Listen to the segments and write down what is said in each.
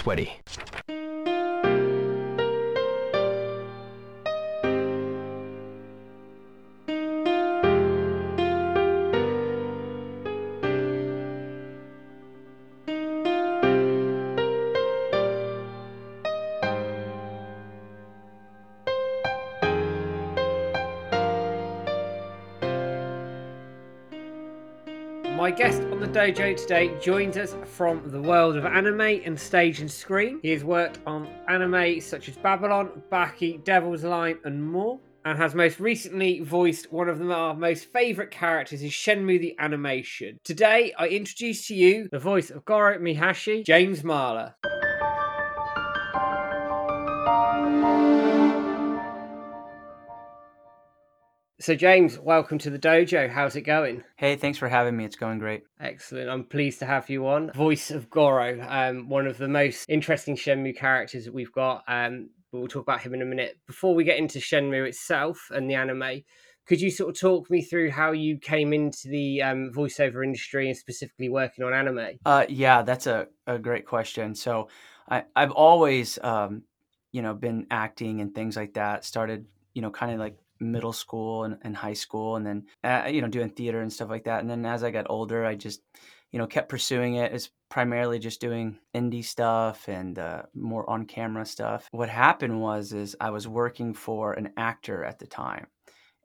sweaty. My guest dojo today joins us from the world of anime and stage and screen. He has worked on anime such as Babylon, Baki, Devil's Line, and more, and has most recently voiced one of our most favourite characters in Shenmue the Animation. Today, I introduce to you the voice of Goro Mihashi, James Marler. So, James, welcome to the dojo. How's it going? Hey, thanks for having me. It's going great. Excellent. I'm pleased to have you on. Voice of Goro, um, one of the most interesting Shenmue characters that we've got. Um, but we'll talk about him in a minute. Before we get into Shenmue itself and the anime, could you sort of talk me through how you came into the um, voiceover industry and specifically working on anime? Uh, yeah, that's a, a great question. So I, I've always, um, you know, been acting and things like that. Started, you know, kind of like middle school and, and high school and then uh, you know doing theater and stuff like that and then as i got older i just you know kept pursuing it it's primarily just doing indie stuff and uh, more on camera stuff what happened was is i was working for an actor at the time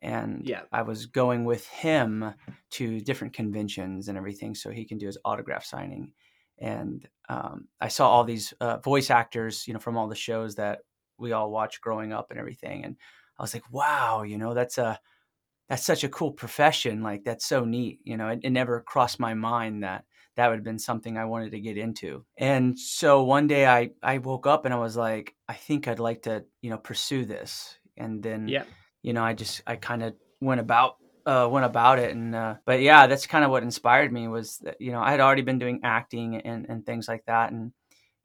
and Yeah. i was going with him to different conventions and everything so he can do his autograph signing and um, i saw all these uh, voice actors you know from all the shows that we all watched growing up and everything and I was like, wow, you know, that's a that's such a cool profession. Like that's so neat. You know, it, it never crossed my mind that that would have been something I wanted to get into. And so one day I I woke up and I was like, I think I'd like to, you know, pursue this. And then Yeah. you know, I just I kind of went about uh, went about it and uh, but yeah that's kind of what inspired me was that you know i had already been doing acting and, and things like that and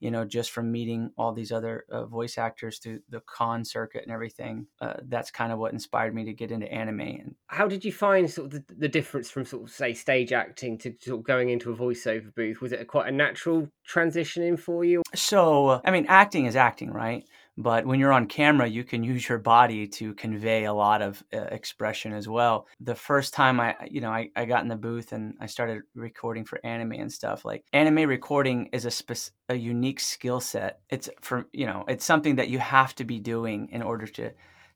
you know, just from meeting all these other uh, voice actors through the con circuit and everything, uh, that's kind of what inspired me to get into anime. And How did you find sort of the, the difference from sort of say stage acting to sort of going into a voiceover booth? Was it a, quite a natural transitioning for you? so, I mean, acting is acting, right? But when you're on camera, you can use your body to convey a lot of uh, expression as well. The first time I, you know, I, I got in the booth and I started recording for anime and stuff, like anime recording is a spec- a unique skill set. It's for, you know, it's something that you have to be doing in order to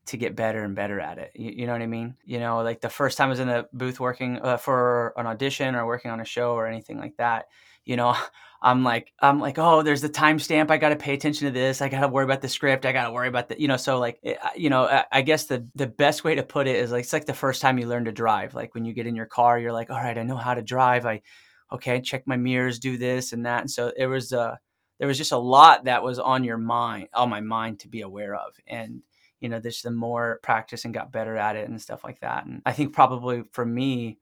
to get better and better at it. You, you know what I mean? You know, like the first time I was in the booth working uh, for an audition or working on a show or anything like that, you know, I'm like, I'm like, oh, there's the timestamp. I got to pay attention to this. I got to worry about the script. I got to worry about the, you know, so like, you know, I, guess the the best way to put it is like it's like the first time you learn to drive. Like when you get in your car, you're like, all right, I know how to drive. I, okay, check my mirrors, do this and that. And so it was, uh, there was just a lot that was on your mind, on my mind to be aware of, and you know, there's the more practice and got better at it and stuff like that. And I think probably for me,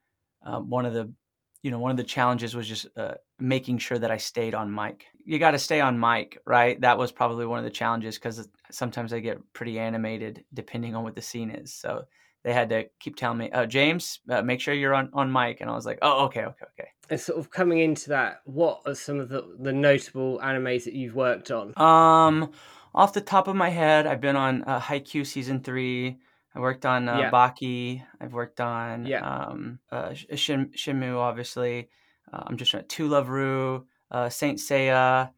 uh, one of the you know, one of the challenges was just uh, making sure that I stayed on mic. You got to stay on mic, right? That was probably one of the challenges because sometimes I get pretty animated depending on what the scene is. So they had to keep telling me, "Oh, James, uh, make sure you're on on mic." And I was like, "Oh, okay, okay, okay." And sort of coming into that, what are some of the, the notable animes that you've worked on? Um, off the top of my head, I've been on uh, Haikyuu season three. I worked on uh, Yeah. Baki. I've worked on Yeah. um, uh, Shin- Shenmue, obviously. Uh, I'm just trying to Love Ru, uh, Saint Seiya.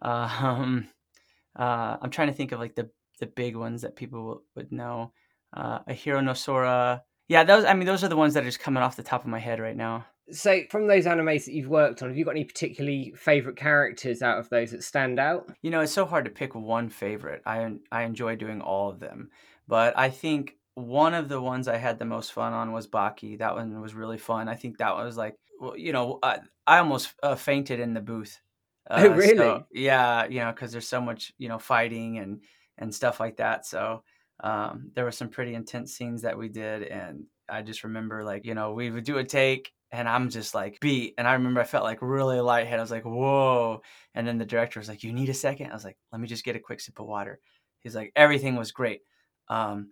Uh, um, uh, I'm trying to think of like the the big ones that people will, would know. Uh, Ahiru no Sora. Yeah, those. I mean, those are the ones that are just coming off the top of my head right now. So, from those animes that you've worked on, have you got any particularly favourite characters out of those that stand out? You know, it's so hard to pick one favorite. I I enjoy doing all of them, but I think one of the ones I had the most fun on was Baki. That one was really fun. I think that was like, well, you know, I, I almost uh, fainted in the booth. Oh, Uh, really? so- yeah, you know, because there's so much, you know, fighting and and stuff like that. So um, there were some pretty intense scenes that we did, and I just remember like, you know, we would do a take. And I'm just like beat, and I remember I felt like really lightheaded. I was like, "Whoa!" And then the director was like, "You need a second? I was like, "Let me just get a quick sip of water." He's like, "Everything was great. Um,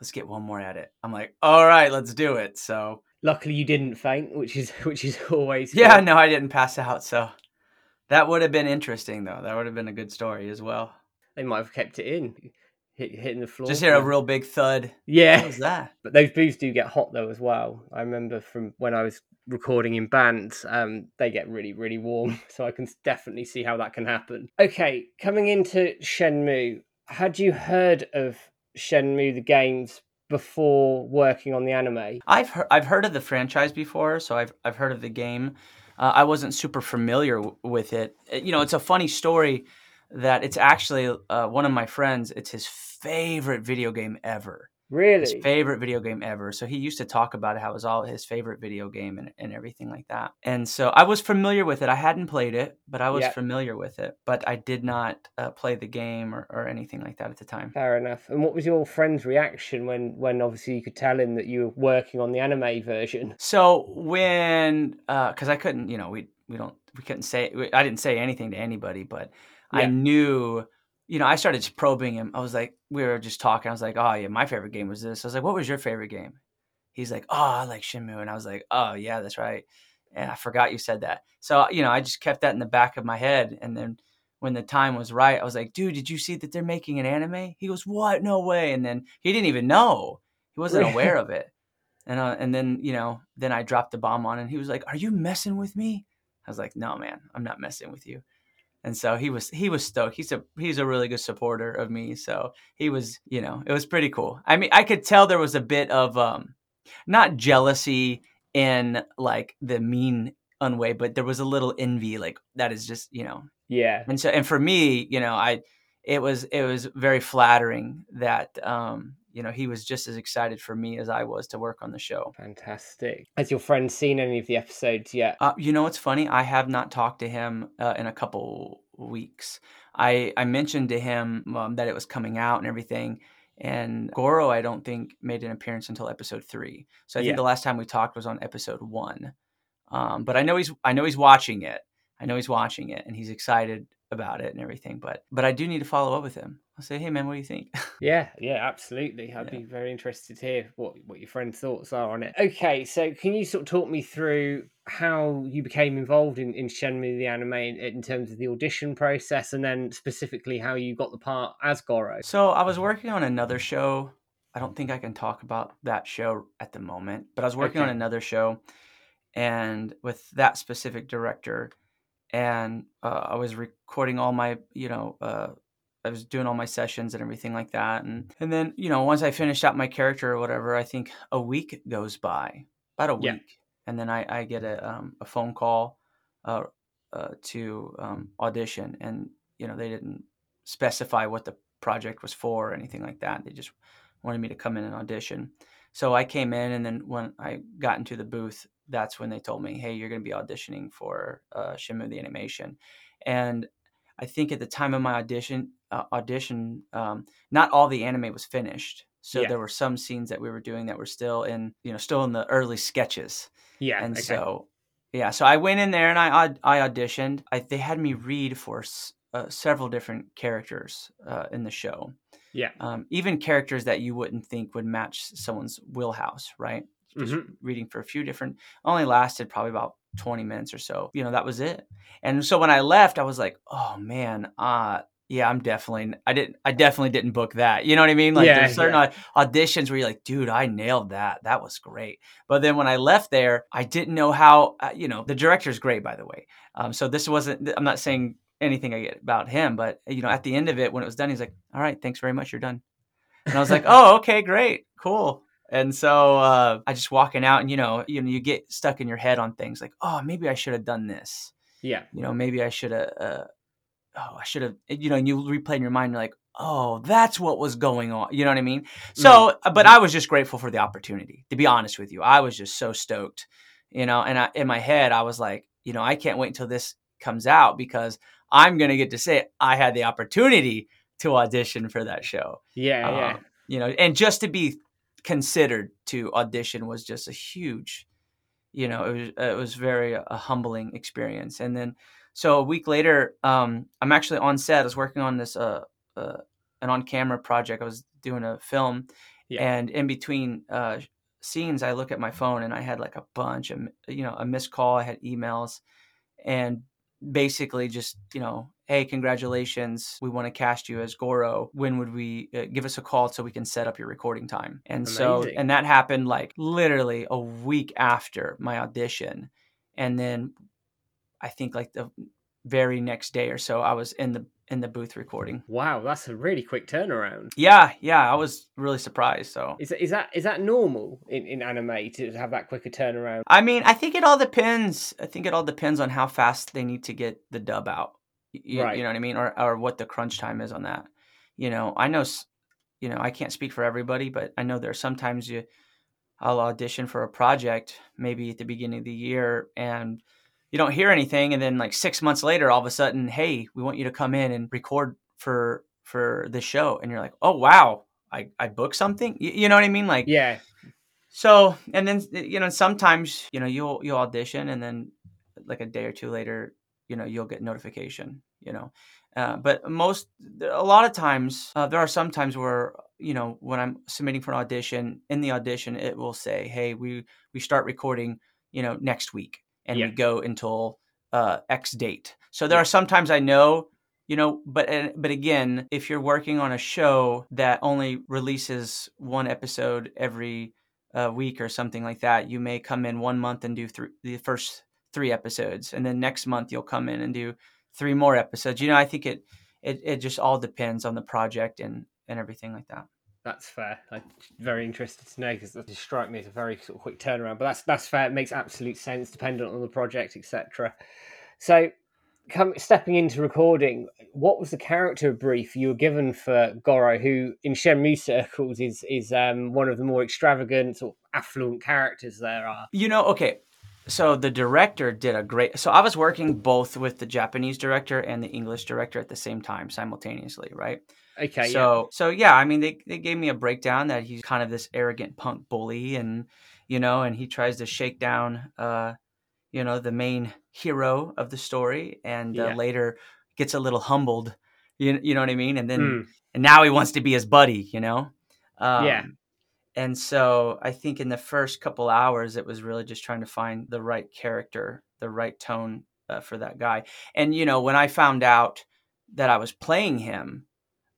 let's get one more at it." I'm like, "All right, let's do it." So Luckily, you didn't faint, which is which is always yeah, good. no, I didn't pass out. So That would have been interesting, though. That would have been a good story as well. They might have kept it in, hit, hitting the floor. Just hear a real big thud. yeah. What was that? But those booths do get hot though as well. I remember from when I was recording in bands, um, they get really, really warm. So I can definitely see how that can happen. Okay, coming into Shenmue, had you heard of Shenmue the games before working on the anime? I've heard I've heard of the franchise before, so I've I've heard of the game. Uh, I wasn't super familiar w- with it. Uh, You know, it's a funny story that it's actually uh, one of my friends. It's his favorite video game ever. His favorite video game ever. So he used to talk about it, how it was all his favorite video game and, and everything like that. And so I was familiar with it. I hadn't played it, but I was Yeah. familiar with it. But I did not uh, play the game or, or anything like that at the time. Fair enough. And what was your friend's reaction when, when obviously you could tell him that you were working on the anime version? So when, because I couldn't, you know, we we don't we couldn't say I didn't say anything to anybody, but I knew, you know, I started probing him. I was like, we were just talking. I was like, oh yeah, my favorite game was this. I was like, what was your favorite game? He's like, oh, I like Shenmue, and I was like, oh yeah, that's right. And I forgot you said that. So you know, I just kept that in the back of my head, and then when the time was right, I was like, dude, did you see that they're making an anime? He goes, what? No way. And then he didn't even know. He wasn't aware of it. And uh, and then you know, then I dropped the bomb on, him, and he was like, "Are you messing with me?" I was like, "No, man, I'm not messing with you." And so he was he was stoked. He's a he's a really good supporter of me. So he was, you know, it was pretty cool. I mean, I could tell there was a bit of um, not jealousy in like the mean unway, but there was a little envy. Like that is just you know Yeah. and so and for me you know i it was it was very flattering that um you know he was just as excited for me as i was to work on the show Fantastic. Has your friend seen any of the episodes yet? uh, you know what's funny i have not talked to him uh, in a couple weeks i i mentioned to him um, that it was coming out and everything and goro i don't think made an appearance until episode three so i think Yeah. the last time we talked was on episode one um, but i know he's i know he's watching it i know he's watching it and he's excited about it and everything but but i do need to follow up with him i'll say hey man what do you think Yeah, yeah, absolutely. I'd Yeah. be very interested to hear what what your friend's thoughts are on it. Okay, so can you sort of talk me through how you became involved in, in Shenmue the anime in, in terms of the audition process, and then specifically how you got the part as Goro? So I was working on another show. I don't think I can talk about that show at the moment, but I was working on another show, and with that specific director, and uh, I was recording all my, you know, uh, I was doing all my sessions and everything like that, and and then you know once I finished out my character or whatever, I think a week goes by, about a Yeah. week, and then I I get a um, a phone call, uh, uh, to um, audition, and you know they didn't specify what the project was for or anything like that. They just wanted me to come in and audition. So I came in, and then when I got into the booth, that's when they told me, "Hey, you're going to be auditioning for uh, the animation." And I think at the time of my audition, uh, audition, um, not all the anime was finished. So Yeah. there were some scenes that we were doing that were still in, you know, still in the early sketches Yeah, and okay. so yeah so i went in there and i i auditioned I, they had me read for s- uh, several different characters uh, in the show yeah, um, even characters that you wouldn't think would match someone's wheelhouse right just Mhm. reading for a few different only lasted probably about 20 minutes or so. You know that was it. And so when i left i was like oh man uh yeah i'm definitely i didn't i definitely didn't book that. You know what i mean? Like Yeah, there's certain au- auditions where you're like dude i nailed that. That was great. But then when i left there i didn't know how uh, you know the director's great by the way. Um, so this wasn't i'm not saying anything I get about him but you know at the end of it when it was done he's like all right thanks very much you're done. And I was like, "Oh, okay, great, cool." And so uh, I just walking out, and you know, you know, you get stuck in your head on things like, "Oh, maybe I should have done this." yeah, You know, maybe I should have. Uh, oh, I should have. You know, and you replay in your mind, you're like, "Oh, that's what was going on." You know what I mean? So, uh, but I was just grateful for the opportunity. To be honest with you, I was just so stoked. You know, and I, in my head, I was like, you know, I can't wait until this comes out because I'm gonna get to say I had the opportunity to audition for that show. yeah, yeah. Um, you know, and just to be considered to audition was just a huge, you know, it was it was very uh, a humbling experience. And then, so a week later, um, I'm actually on set. I was working on this uh, uh an on camera project. I was doing a film, Yeah. and in between uh scenes, I look at my phone and I had like a bunch of you know a missed call. I had emails, and basically just you know hey congratulations we want to cast you as goro when would we uh, give us a call so we can set up your recording time and so and that happened like literally a week after my audition and then i think like the very next day or so i was in the in the booth recording Wow, that's a really quick turnaround. yeah yeah i was really surprised so Is that, is that is that normal in, in anime to have that quicker turnaround? I mean, I think it all depends. I think it all depends on how fast they need to get the dub out. Y- y- Right. You know what I mean, or or what the crunch time is on that. You know, I know. You know, I can't speak for everybody, but I know there are sometimes you, I'll audition for a project maybe at the beginning of the year, and you don't hear anything, and then like six months later, all of a sudden, hey, we want you to come in and record for for the show, and you're like, oh wow, I I booked something. You, you know what I mean? Like, Yeah, so, and then you know, sometimes you know you'll you'll audition, and then like a day or two later, you know, you'll get notification. You know, uh, but most a lot of times uh, there are some times where you know when I'm submitting for an audition, in the audition it will say, "Hey, we we start recording, you know, next week, and Yeah. we go until uh, X date." So there are sometimes I know you know but and- but again if you're working on a show that only releases one episode every uh, week or something like that you may come in one month and do three, the first three episodes and then next month you'll come in and do three more episodes you know i think it it, it just all depends on the project and and everything like that that's fair. I'm very interested to know because that just strike me as a very sort of quick turnaround. But that's that's fair. It makes absolute sense, dependent on the project, etc. So, come stepping into recording, what was the character brief you were given for Goro, who in Shenmue circles is is um, one of the more extravagant or affluent characters there are? You know, okay. So the director did a great. So I was working both with the Japanese director and the English director at the same time, simultaneously, right? Okay, yeah. so so yeah, I mean they they gave me a breakdown that he's kind of this arrogant punk bully, and you know, and he tries to shake down, uh, you know, the main hero of the story, and uh, Yeah. later gets a little humbled. You you know what I mean? And then Mm, and now he wants to be his buddy, you know? Um, Yeah. And so I think in the first couple hours, it was really just trying to find the right character, the right tone uh, for that guy. And, you know, when I found out that I was playing him,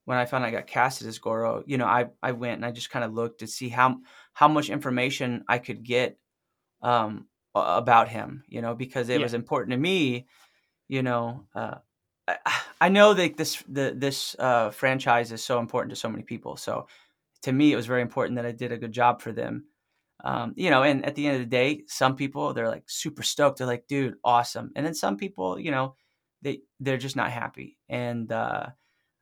when I found I got casted as Goro, you know, I, I went and I just kind of looked to see how, how much information I could get um, about him, you know, because it Yeah. was important to me, you know, uh, I, I know that this the this uh, franchise is so important to so many people. So to me, it was very important that I did a good job for them. Um, you know, and at the end of the day, some people they're like super stoked. They're like, "Dude, awesome!" And then some people, you know, they they're just not happy, and uh,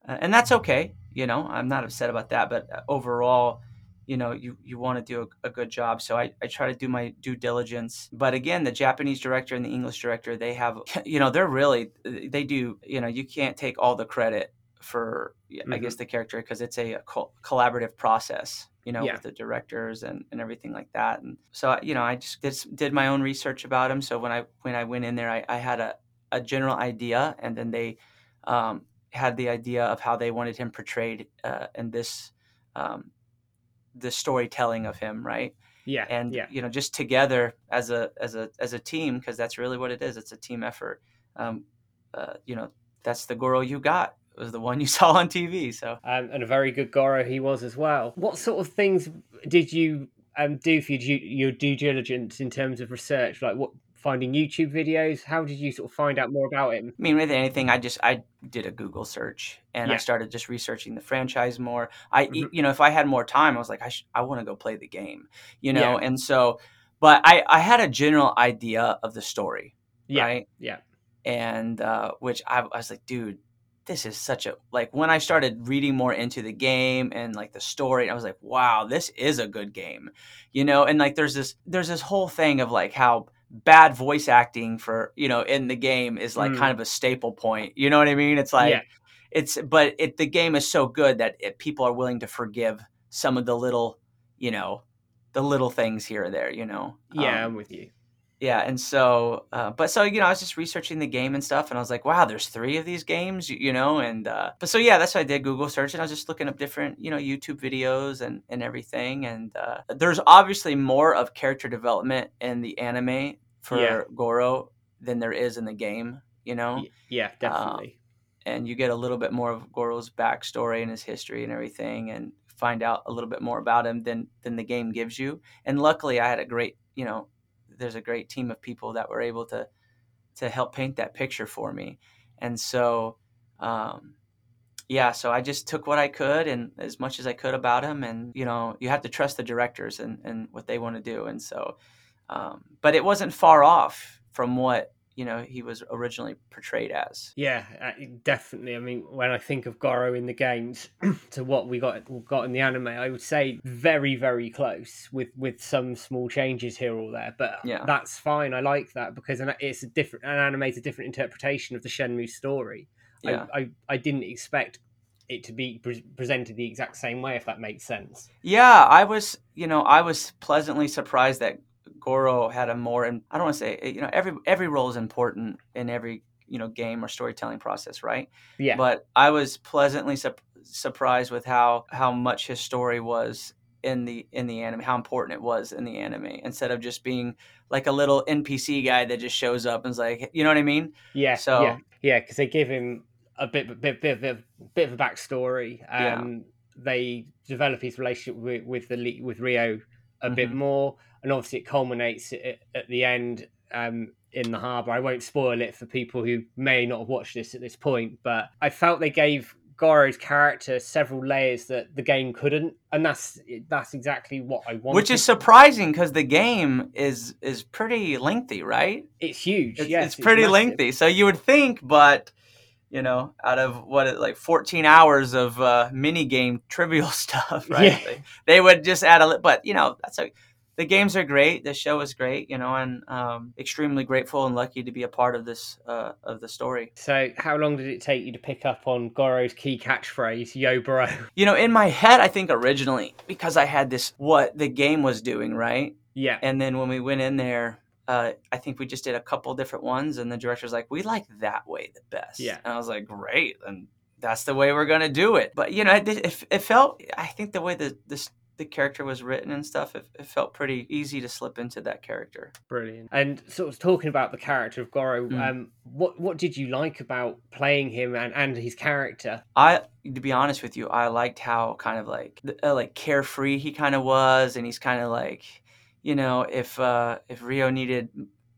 and that's okay. You know, I'm not upset about that. But uh, overall, you know, you you want to do a, a good job. So I I try to do my due diligence. But again, the Japanese director and the English director, they have, you know, they're really they do. You know, you can't take all the credit for I Mhm. guess the character because it's a, co- collaborative process you know Yeah. with the directors and, and everything like that and so you know i just did, did my own research about him so when i when i went in there i, I had a, a general idea and then they um, had the idea of how they wanted him portrayed uh, in this um, the storytelling of him right yeah, and yeah, you know just together as a as a as a team because that's really what it is it's a team effort um, uh, you know that's the goro you got was the one you saw on tv so um, and a very good Goro he was as well. What sort of things did you um, do for your due, your due diligence in terms of research? Like what finding YouTube videos? How did you sort of find out more about him? I mean, with anything, I just I did a Google search and I started just researching the franchise more. I, Mhm. you know, if I had more time, I was like, I sh- I want to go play the game, you know. Yeah. And so, but I I had a general idea of the story, Yeah, right? yeah, And uh, which I, I was like, dude, this is such a like when I started reading more into the game and like the story, I was like, wow, this is a good game, you know. And like there's this there's this whole thing of like how bad voice acting for you know in the game is like Mm. kind of a staple point. You know what I mean? It's like Yeah. it's but it the game is so good that it, people are willing to forgive some of the little you know the little things here or there. You know? yeah. Um, I'm with you. Yeah and so uh, but so you know i was just researching the game and stuff and i was like wow there's three of these games you, you know and uh, but so yeah that's what i did google search and i was just looking up different you know youtube videos and and everything and uh, there's obviously more of character development in the anime for Yeah. goro than there is in the game you know. Yeah, definitely. and you get a little bit more of Goro's backstory and his history and everything, and find out a little bit more about him than than the game gives you. And luckily, I had a great, you know, there's a great team of people that were able to to help paint that picture for me. And so, um, yeah, so I just took what I could and as much as I could about him, and you know, you have to trust the directors and and what they want to do. And so, um, but it wasn't far off from what you know he was originally portrayed as. Yeah, uh, definitely. I mean, when I think of Goro in the games to what we got got in the anime, I would say very, very close with with some small changes here or there. But Yeah. that's fine. I like that because it's a different an anime is a different interpretation of the Shenmue story. Yeah. I, I I didn't expect it to be pre- presented the exact same way, if that makes sense. Yeah, I was, you know, I was pleasantly surprised that Goro had a more, and I don't want to say, you know, every every role is important in every you know game or storytelling process, right? Yeah, But I was pleasantly sup- surprised with how how much his story was in the in the anime, how important it was in the anime, instead of just being like a little NPC guy that just shows up and is like, you know what I mean? yeah, so- yeah, yeah, because they give him a bit, bit, bit, bit, bit of a backstory. Yeah. Um, they develop his relationship with with the with Ryo a bit Mhm. more, and obviously it culminates at, at the end um, in the harbour. I won't spoil it for people who may not have watched this at this point, but I felt they gave Goro's character several layers that the game couldn't, and that's that's exactly what I wanted. Which is surprising because the game is is pretty lengthy, right? it's huge. It's, yes, it's pretty massive. lengthy. So you would think, but you know, out of what like 14 hours of uh, mini game trivial stuff, right? Yeah. They, they would just add a little, but you know, that's a the games are great. The show is great, you know, and um, extremely grateful and lucky to be a part of this uh, of the story. So, how long did it take you to pick up on Goro's key catchphrase, "Yo, bro"? You know, in my head, I think originally because I had this what the game was doing, right? Yeah, And then when we went in there, uh, I think we just did a couple different ones, and the director's like, "We like that way the best." Yeah. and I was like, "Great, and that's the way we're gonna do it." But you know, it, it, it felt. I think the way the this the character was written and stuff, it, it felt pretty easy to slip into that character. brilliant. And sort of talking about the character of Goro, Mm. um, what what did you like about playing him and, and his character? I, to be honest with you, I liked how kind of like uh, like carefree he kind of was, and he's kind of like, you know, if uh if Ryo needed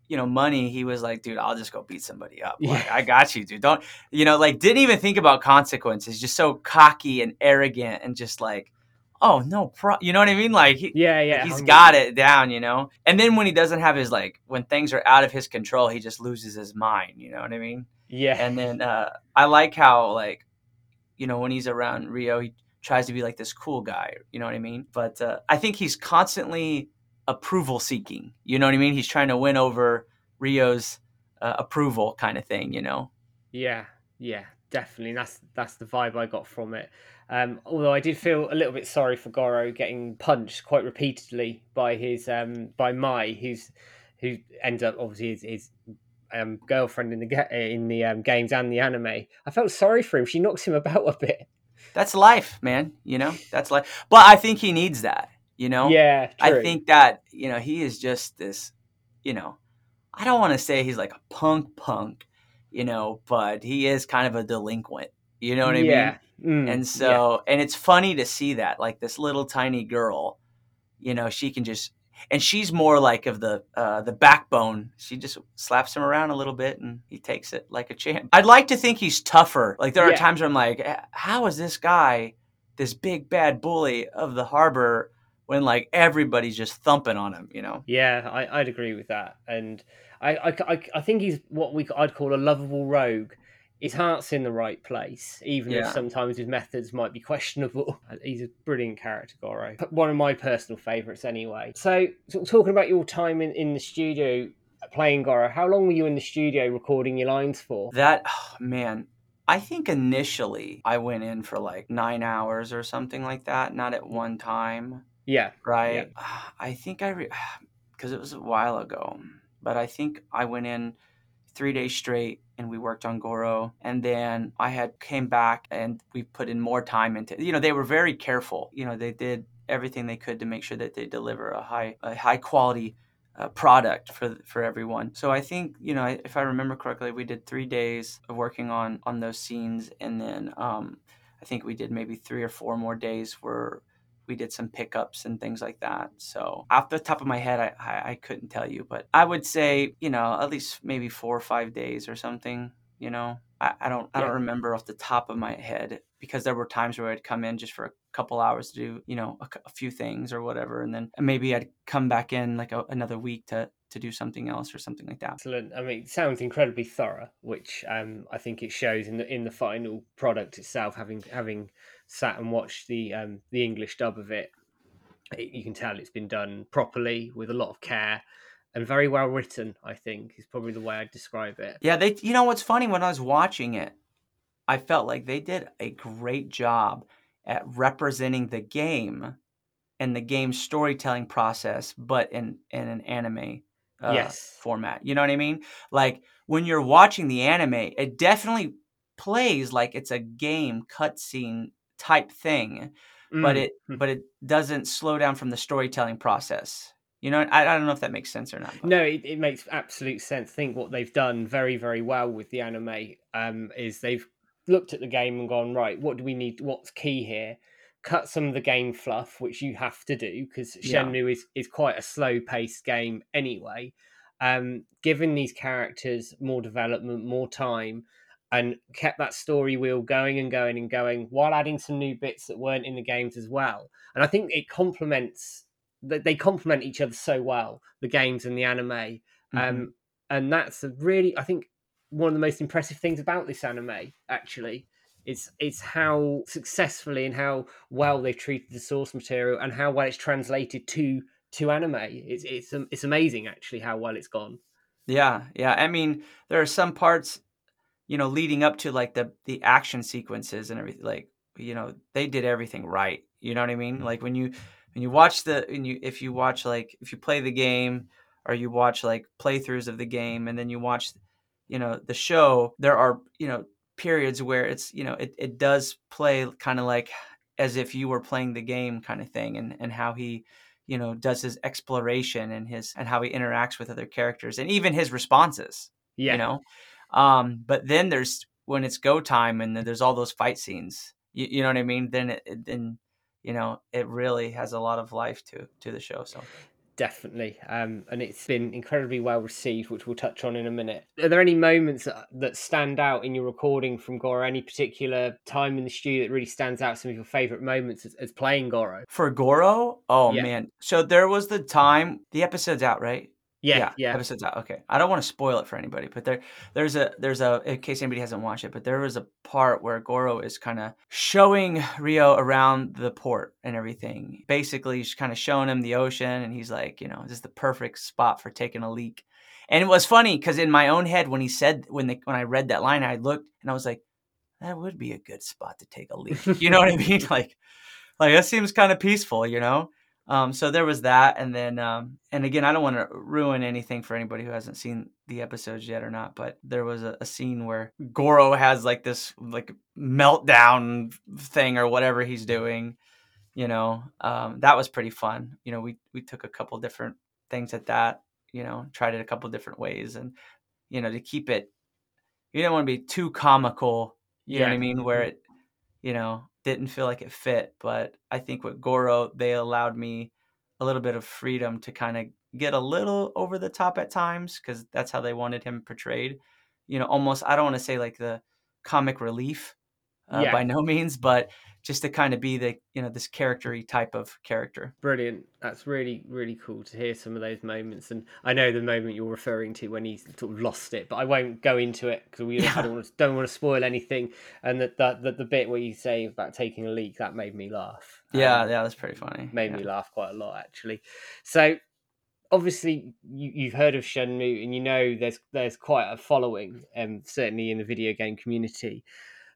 you know money, he was like, dude, I'll just go beat somebody up. Like, Yeah. I got you, dude. Don't you know? Like, didn't even think about consequences. Just so cocky and arrogant, and just like, oh no, pro. You know what I mean? Like, he, Yeah, yeah, he's got it down, you know. And then when he doesn't have his like, when things are out of his control, he just loses his mind. You know what I mean? Yeah, and then uh, I like how like you know when he's around Ryo, he tries to be like this cool guy. You know what I mean? But uh, I think he's constantly approval seeking. You know what I mean? He's trying to win over Ryo's uh, approval, kind of thing. You know? yeah, yeah, definitely. That's that's the vibe I got from it. Um, although I did feel a little bit sorry for Goro getting punched quite repeatedly by his um, by Mai, who's who ends up obviously his, his um, girlfriend in the in the um, games and the anime. I felt sorry for him. She knocks him about a bit. That's life, man. You know, that's life. But I think he needs that. You know? Yeah, true. I think that you know he is just this. You know, I don't want to say he's like a punk punk. You know, but he is kind of a delinquent. You know what I mean? Mm, and yeah. so and it's funny to see that like this little tiny girl you know she can just and she's more like of the uh the backbone she just slaps him around a little bit and he takes it like a champ i'd like to think he's tougher like there are Yeah. times where i'm like "Eh, how is this guy this big bad bully of the harbor when like everybody's just thumping on him you know Yeah, I, I'd agree with that, and I, I, I, I think he's what we I'd call a lovable rogue. His heart's in the right place, even if sometimes his methods might be questionable. He's a brilliant character, Goro. One of my personal favourites, anyway. So, of talking about your time in, in the studio uh, playing Goro, how long were you in the studio recording your lines for? that oh, man i think initially i went in for like nine hours or something like that not at one time Yeah, right? I think I because it was a while ago, but I think I went in three days straight and we worked on Goro, and then I had came back and we put in more time into. You know, they were very careful. You know, they did everything they could to make sure that they deliver a high a high quality uh, product for for everyone. So I think you know if I remember correctly, we did three days of working on on those scenes, and then um, I think we did maybe three or four more days where we did some pickups and things like that. So off the top of my head, I, I, I couldn't tell you, but I would say you know at least maybe four or five days or something. You know, I, I don't I don't remember off the top of my head because there were times where I'd come in just for a couple hours to do you know a, a few things or whatever, and then maybe I'd come back in like a, another week to to do something else or something like that. Excellent. I mean, it sounds incredibly thorough, which um, I think it shows in the in the final product itself. Having having sat and watched the um, the English dub of it, it, you can tell it's been done properly with a lot of care and very well written. I think is probably the way I'd describe it. Yeah, they. You know what's funny when I was watching it, I felt like they did a great job at representing the game and the game storytelling process, but in in an anime uh, yes. format. You know what I mean? Like when you're watching the anime, it definitely plays like it's a game cutscene type thing, mm. but it but it doesn't slow down from the storytelling process. You know, I, I don't know if that makes sense or not. But. No, it, it makes absolute sense. I think what they've done very, very well with the anime um, is they've looked at the game and gone, right, what do we need? What's key here? Cut some of the game fluff, which you have to do because Shenmue yeah. is, is quite a slow paced game anyway. Um, given these characters more development, more time, and kept that story wheel going and going and going while adding some new bits that weren't in the games as well. And I think it complements they complement each other so well, the games and the anime. Mm-hmm. Um, and that's really, I think, one of the most impressive things about this anime. Actually, it's it's how successfully and how well they've treated the source material and how well it's translated to to anime. It's it's it's amazing actually how well it's gone. Yeah, yeah. I mean, there are some parts, you know, leading up to like the the action sequences and everything. Like, you know, they did everything right. You know what I mean? Mm-hmm. Like when you when you watch the and you if you watch like if you play the game or you watch like playthroughs of the game and then you watch you know the show there are you know periods where it's you know it, it does play kind of like as if you were playing the game kind of thing and and how he you know does his exploration and his and how he interacts with other characters and even his responses yeah you know um but then there's when it's go time and there's all those fight scenes you, you know what i mean? Then it, then you know it really has a lot of life to to the show so. Definitely um, and it's been incredibly well received which we'll touch on in a minute. Are there any moments that stand out in your recording from goro? Any particular time in the studio that really stands out some of your favorite moments as, as playing goro? For goro? Oh yeah. man. So there was the time the episode's out right yeah, yeah, yeah. Episodes out. Okay, I don't want to spoil it for anybody, but there, there's a, there's a, in case anybody hasn't watched it, but there was a part where Goro is kind of showing Ryo around the port and everything. Basically, he's kind of showing him the ocean, and he's like, you know, this is the perfect spot for taking a leak. And it was funny because in my own head, when he said, when they, when I read that line, I looked and I was like, that would be a good spot to take a leak. You know what I mean? Like, like that seems kind of peaceful, you know. Um, so there was that, and then um, and again, I don't want to ruin anything for anybody who hasn't seen the episodes yet or not, but there was a, a scene where Goro has like this like meltdown thing or whatever he's doing. You know, um, that was pretty fun. You know, we we took a couple different things at that. You know, tried it a couple different ways, and you know, to keep it, you don't want to be too comical. You yeah. know what I mean? Where it, you know, didn't feel like it fit. But I think with Goro, they allowed me a little bit of freedom to kind of get a little over the top at times because that's how they wanted him portrayed. You know, almost, I don't want to say like the comic relief uh, yeah. by no means, but just to kind of be the you know this charactery type of character. Brilliant. That's really really cool to hear some of those moments. And I know the moment you're referring to when he sort of lost it, but I won't go into it because we yeah. don't, want to, don't want to spoil anything. And that the, the, the bit where you say about taking a leak that made me laugh. Yeah, um, yeah, that's pretty funny. Made yeah. me laugh quite a lot actually. So obviously you, have heard of Shenmue and you know there's there's quite a following, um, certainly in the video game community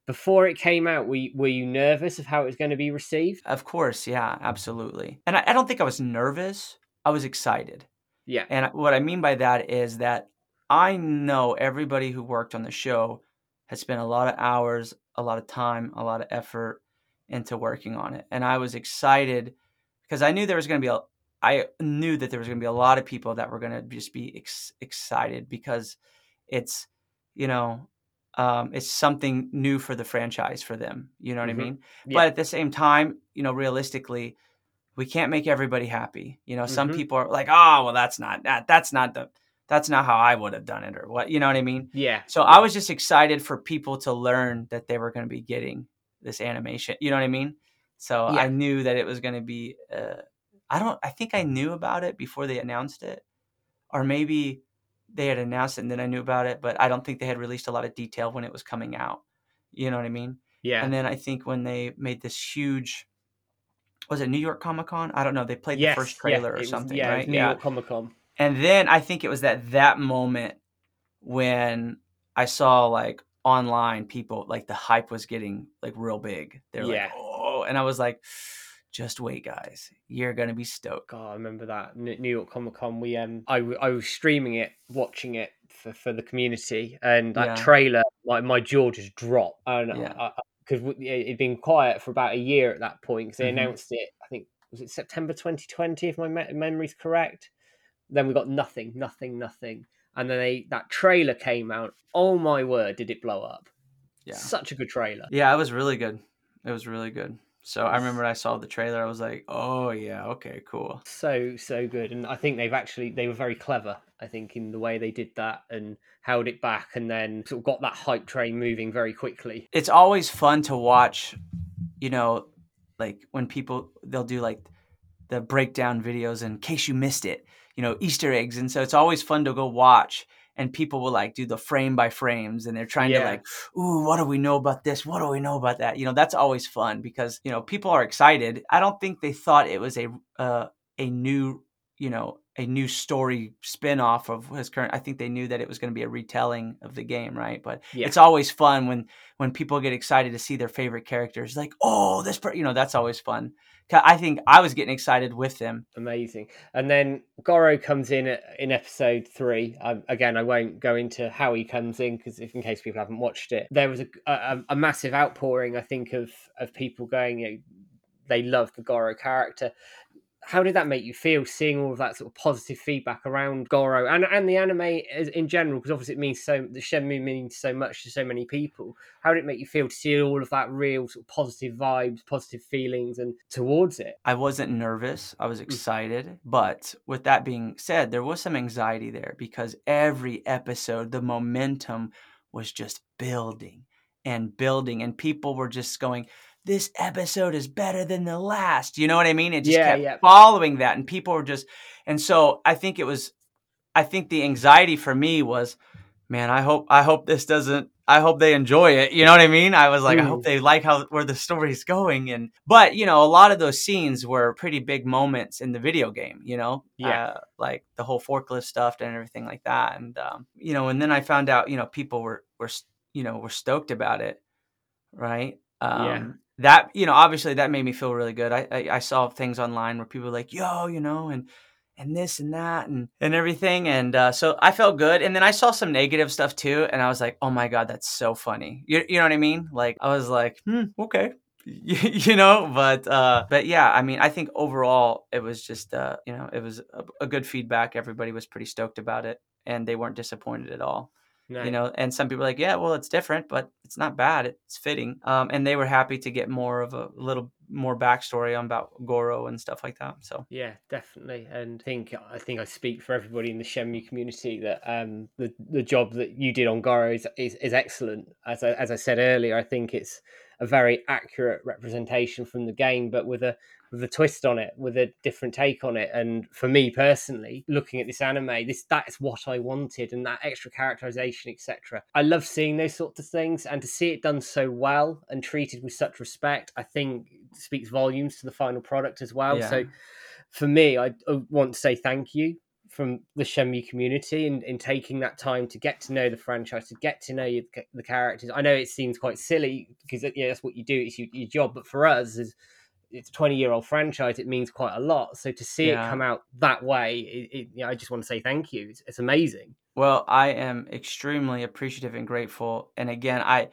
before it came out, were you, were you nervous of how it was going to be received? Of course, yeah, absolutely. And I, I don't think I was nervous. I was excited. Yeah. And what I mean by that is that I know everybody who worked on the show had spent a lot of hours, a lot of time, a lot of effort into working on it. And I was excited because I knew there was going to be a, I knew that there was going to be a lot of people that were going to just be ex- excited because it's, you know, um, it's something new for the franchise for them. You know what Mhm. I mean? Yeah. But at the same time, you know, realistically, we can't make everybody happy. You know, some Mhm. people are like, "Oh, well, that's not that. That's not the. That's not how I would have done it, or what. You know what I mean? Yeah. So I was just excited for people to learn that they were going to be getting this animation. You know what I mean? So Yeah. I knew that it was going to be. Uh, I don't. I think I knew about it before they announced it, or maybe they had announced it and then I knew about it. But I don't think they had released a lot of detail when it was coming out. You know what I mean? Yeah. And then I think when they made this huge, was it New York Comic Con? I don't know. They played yes. the first trailer it or was- something, yeah, right? New York Comic Con. And then I think it was that that moment when I saw like online people like the hype was getting like real big. They're Yeah. like, oh, and I was like, just wait, guys, you're gonna be stoked. God, I remember that New York Comic Con. We um, I, I was streaming it, watching it for, for the community, and that Yeah. trailer, my my jaw just dropped. And because it'd been quiet for about a year at that point, because they Mhm. announced it. I think was it September 2020, if my me- memory's correct. Then we got nothing, nothing, nothing, and then they that trailer came out. Oh my word, did it blow up? Yeah, Such a good trailer. yeah, it was really good. It was really good. So I remember I saw the trailer. I was like, oh yeah, okay, cool. so so good and i think they've actually they were very clever i think in the way they did that and held it back and then sort of got that hype train moving very quickly it's always fun to watch you know like when people they'll do like the breakdown videos in case you missed it you know easter eggs and so it's always fun to go watch and people will like do the frame by frames and they're trying to like ooh what do we know about this? What do we know about that? You know that's always fun because you know people are excited. I don't think they thought it was a uh, a new you know a new story spin-off of his current i think they knew that it was going to be a retelling of the game right? But Yeah. it's always fun when when people get excited to see their favorite characters like oh this per-, you know that's always fun. I think i was getting excited with them. Amazing. And then goro comes in at, in episode three. Um, again i won't go into how he comes in because if in case people haven't watched it there was a, a, a massive outpouring i think of of people going you know, they love the goro character how did that make you feel seeing all of that sort of positive feedback around Goro and and the anime as, in general? Because obviously it means so the Shenmue means so much to so many people. How did it make you feel to see all of that real sort of positive vibes, positive feelings, and towards it? i wasn't nervous i was mm. excited but with that being said there was some anxiety there because every episode the momentum was just building and building and people were just going this episode is better than the last you know what i mean it just Yeah, kept yeah. following that and people were just and so i think it was i think the anxiety for me was man i hope i hope this doesn't i hope they enjoy it you know what i mean i was like i hope Mm. they like how where the story's going and but you know a lot of those scenes were pretty big moments in the video game you know Yeah. uh, like the whole forklift stuff and everything like that and um, you know and then i found out you know people were were you know were stoked about it right um, Yeah. That you know obviously that made me feel really good. I, I i saw things online where people were like yo you know and and this and that and and everything and uh, so i felt good. And then i saw some negative stuff too and i was like oh my god that's so funny. You, you know what i mean? Like i was like hmm okay. You know? But uh but yeah i mean i think overall it was just uh you know it was a, a good feedback. Everybody was pretty stoked about it and they weren't disappointed at all No. you know and some people are like yeah well it's different but it's not bad it's fitting um, and they were happy to get more of a little more backstory on about goro and stuff like that so Yeah, definitely, and I think I think I speak for everybody in the Shenmue community that um, the the job that you did on Goro is is, is excellent. As I, as I said earlier, I think it's a very accurate representation from the game, but with a with a twist on it, with a different take on it. And for me personally, looking at this anime, this that's what I wanted, and that extra characterization, etc. I love seeing those sorts of things, and to see it done so well and treated with such respect, I think speaks volumes to the final product as well. Yeah. So for me, I, I want to say thank you from the Shenmue community in, in taking that time to get to know the franchise, to get to know the characters. I know it seems quite silly because yeah, that's what you do; it's your, your job. But for us, is it's a twenty-year-old franchise. It means quite a lot. So to see Yeah. it come out that way, it, it, yeah, I just want to say thank you. It's, it's amazing. well i am extremely appreciative and grateful and again i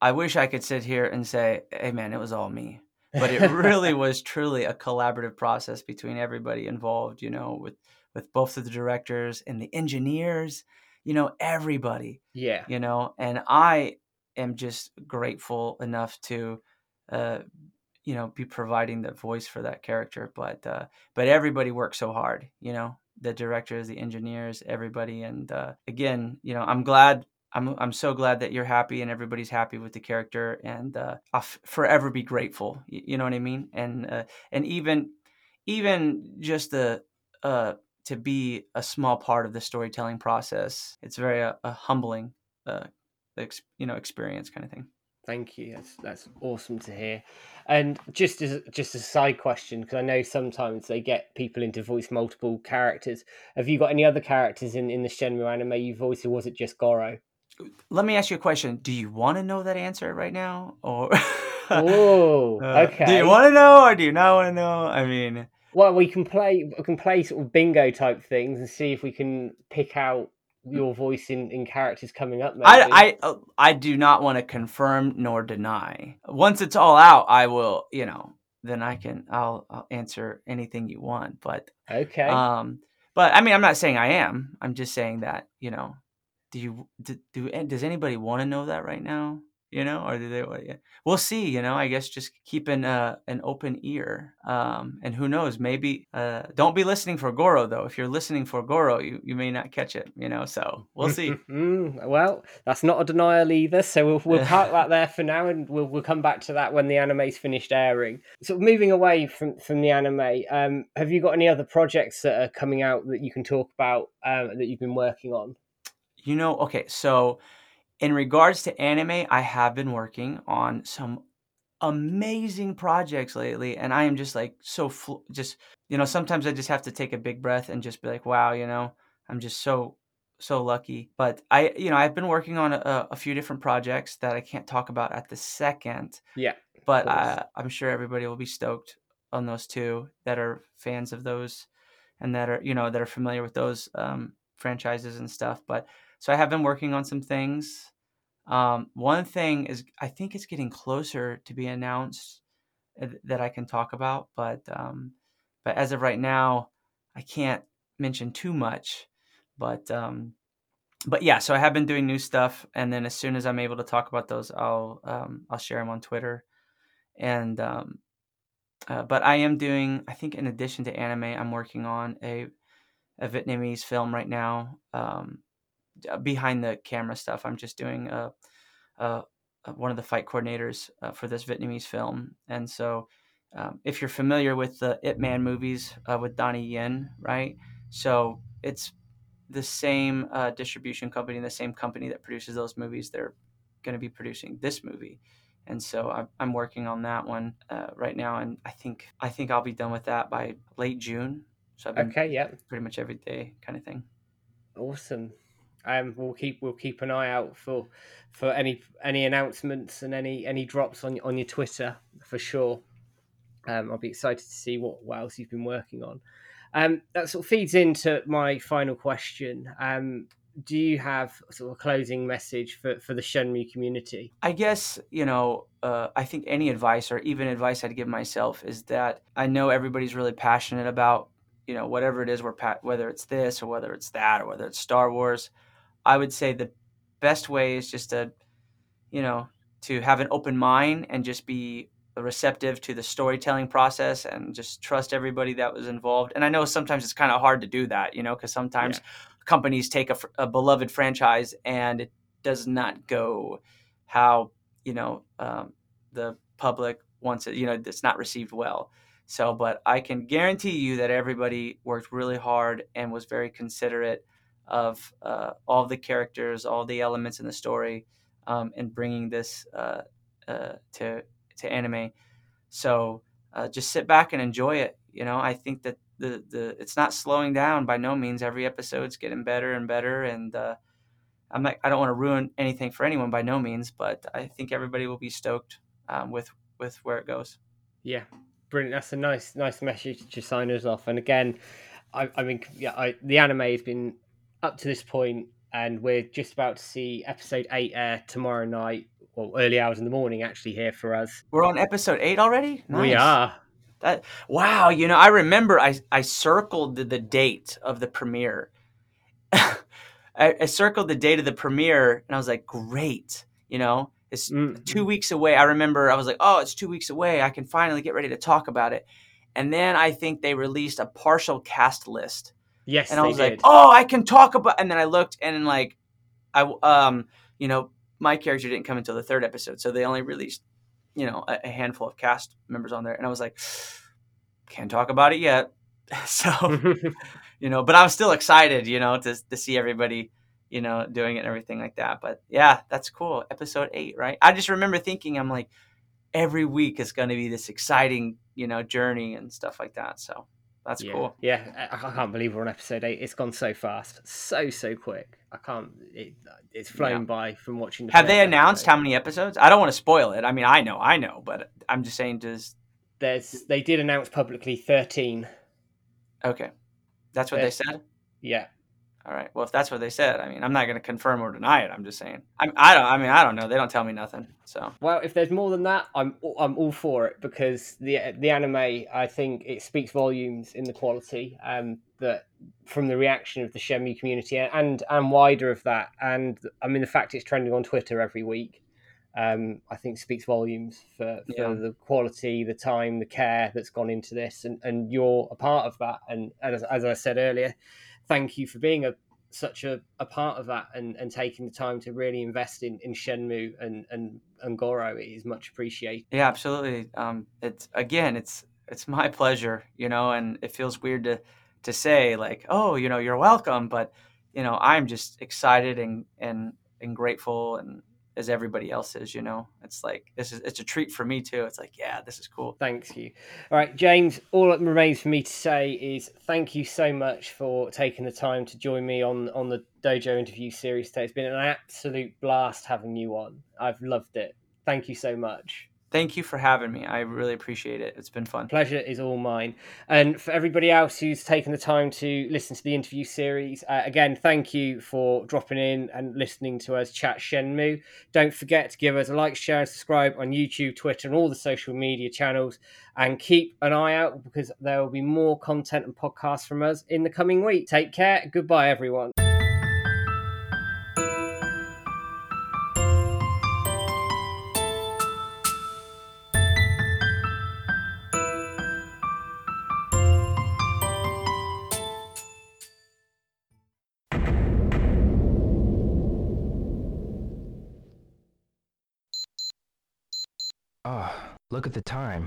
i wish i could sit here and say hey man it was all me but it really was truly a collaborative process between everybody involved. You know, with with both of the directors and the engineers. You know, everybody. Yeah. You know, and I am just grateful enough to uh, you know be providing the voice for that character but uh but everybody works so hard you know? The directors the engineers everybody and uh again you know i'm glad i'm i'm so glad that you're happy and everybody's happy with the character and uh i'll f- forever be grateful you, you know what i mean? And uh and even even just the uh to be a small part of the storytelling process it's very uh, a humbling uh ex- you know experience kind of thing Thank you. That's that's awesome to hear. And just as just a side question, because I know sometimes they get people into voice multiple characters. Have you got any other characters in in the Shenmue anime you voiced, or was it just Goro? Let me ask you a question. Do you want to know that answer right now, or? Oh, Uh, okay. do you want to know, or do you not want to know? I mean, Well, we can play we can play sort of bingo type things and see if we can pick out your voice in, in characters coming up. Maybe. I I I do not want to confirm nor deny. Once it's all out, I will. You know, then I can. I'll, I'll answer anything you want. But okay. um, but I mean, I'm not saying I am. I'm just saying that you know. Do you do, do does anybody want to know that right now? You know, or do they? yeah. We'll see. You know, I guess just keeping an uh, an open ear. Um, and who knows? Maybe uh, don't be listening for Goro though. If you're listening for Goro, you, you may not catch it. You know, so we'll see. Well, that's not a denial either. So we'll we'll park that there for now, and we'll we'll come back to that when the anime's finished airing. So moving away from from the anime, um, have you got any other projects that are coming out that you can talk about um, that you've been working on? You know, okay, so in regards to anime, I have been working on some amazing projects lately, and I am just like so fl- just you know sometimes I just have to take a big breath and just be like, wow, you know, I'm just so so lucky. But I, you know, I've been working on a, a few different projects that I can't talk about at the second, Yeah, but. I, I'm sure everybody will be stoked on those two that are fans of those and that are you know that are familiar with those um, franchises and stuff. But so I have been working on some things. Um, one thing is I think it's getting closer to be announced uh, that I can talk about, but um, but as of right now, I can't mention too much. But um, but yeah, so I have been doing new stuff, and then as soon as I'm able to talk about those, I'll um, I'll share them on Twitter. And um, uh, but I am doing, I think, in addition to anime, I'm working on a a Vietnamese film right now. Um, behind the camera stuff, I'm just doing a, a, a one of the fight coordinators uh, for this Vietnamese film, and so. Um, if you're familiar with the Ip Man movies uh, with Donnie Yen, right? So it's the same uh, distribution company, and the same company that produces those movies. They're going to be producing this movie, and so I'm, I'm working on that one uh, right now. And I think I think I'll be done with that by late June. So I've been okay, yeah, pretty much every day kind of thing. awesome. Um, we'll keep we'll keep an eye out for for any any announcements and any any drops on on your Twitter for sure. Um, I'll be excited to see what, what else you've been working on. Um, that sort of feeds into my final question. Um, do you have sort of a closing message for, for the Shenmue community? I guess, you know, uh, I think any advice or even advice I'd give myself is that I know everybody's really passionate about, you know, whatever it is, we're pa- whether it's this or whether it's that or whether it's Star Wars. I would say the best way is just to, you know, to have an open mind and just be receptive to the storytelling process and just trust everybody that was involved. And I know sometimes it's kind of hard to do that, you know, because sometimes Yeah. companies take a, a beloved franchise and it does not go how you know um, the public wants it. You know, it's not received well. So, but I can guarantee you that everybody worked really hard and was very considerate of uh, all the characters, all the elements in the story, um, and bringing this uh, uh, to to anime. So uh, just sit back and enjoy it. You know, I think that the the it's not slowing down by no means. Every episode's getting better and better, and uh, I'm not, I don't want to ruin anything for anyone by no means, but I think everybody will be stoked um, with with where it goes. Yeah, brilliant. That's a nice nice message to sign us off. And again, I, I mean, yeah, I, the anime has been up to this point, and we're just about to see episode eight air tomorrow night well, early hours in the morning actually here for us. We're on episode eight already. We are. That wow, you know, I remember I I circled the, the date of the premiere. I, I circled the date of the premiere, and I was like, great, you know, it's Mm. two weeks away. I remember I was like, oh, it's two weeks away. I can finally get ready to talk about it. And then I think they released a partial cast list, Yes, and I was did. like, oh, I can talk about. And then I looked, and like, I um, you know, my character didn't come until the third episode, so they only released, you know, a, a handful of cast members on there, and I was like, can't talk about it yet. so you know, but I was still excited, you know, to to see everybody, you know, doing it and everything like that. But yeah, that's cool. Episode eight, right? I just remember thinking, I'm like, every week is going to be this exciting, you know, journey and stuff like that. So that's yeah. cool. Yeah, I, can't believe we're on episode eight. It's gone so fast, so so quick. I can't. It, it's flown Yeah. by from watching. The Have they announced episode. how many episodes? I don't want to spoil it. I mean, I know, I know, but I'm just saying, does There's. They did announce publicly thirteen. okay, that's what they said. Yeah. All right. Well, if that's what they said, I mean, I'm not going to confirm or deny it. I'm just saying. I'm, I don't. I mean, I don't know. They don't tell me nothing. So Well, if there's more than that, I'm I'm all for it because the the anime, I think it speaks volumes in the quality. Um, that from the reaction of the Shenmue community and and wider of that, and I mean the fact it's trending on Twitter every week, um, I think speaks volumes for, for Yeah. the quality, the time, the care that's gone into this, and and you're a part of that. And, and as, as I said earlier, thank you for being a such a, a part of that and, and taking the time to really invest in, in Shenmue and, and, and Goro is much appreciated. yeah, absolutely. Um, it's again, it's it's my pleasure, you know, and it feels weird to to say like, oh, you know, you're welcome, but you know, I'm just excited and and and grateful and as everybody else is, you know. It's like this is it's a treat for me too. It's like, yeah, this is cool. Thanks you. All right, James, all that remains for me to say is thank you so much for taking the time to join me on, on the Dojo interview series today. It's been an absolute blast having you on. I've loved it. Thank you so much. Thank you for having me. I really appreciate it. It's been fun. Pleasure is all mine. And for everybody else who's taken the time to listen to the interview series, uh, again, thank you for dropping in and listening to us chat Shenmue. Don't forget to give us a like, share, and subscribe on YouTube, Twitter, and all the social media channels. And keep an eye out because there will be more content and podcasts from us in the coming week. Take care. Goodbye, everyone. Look at the time.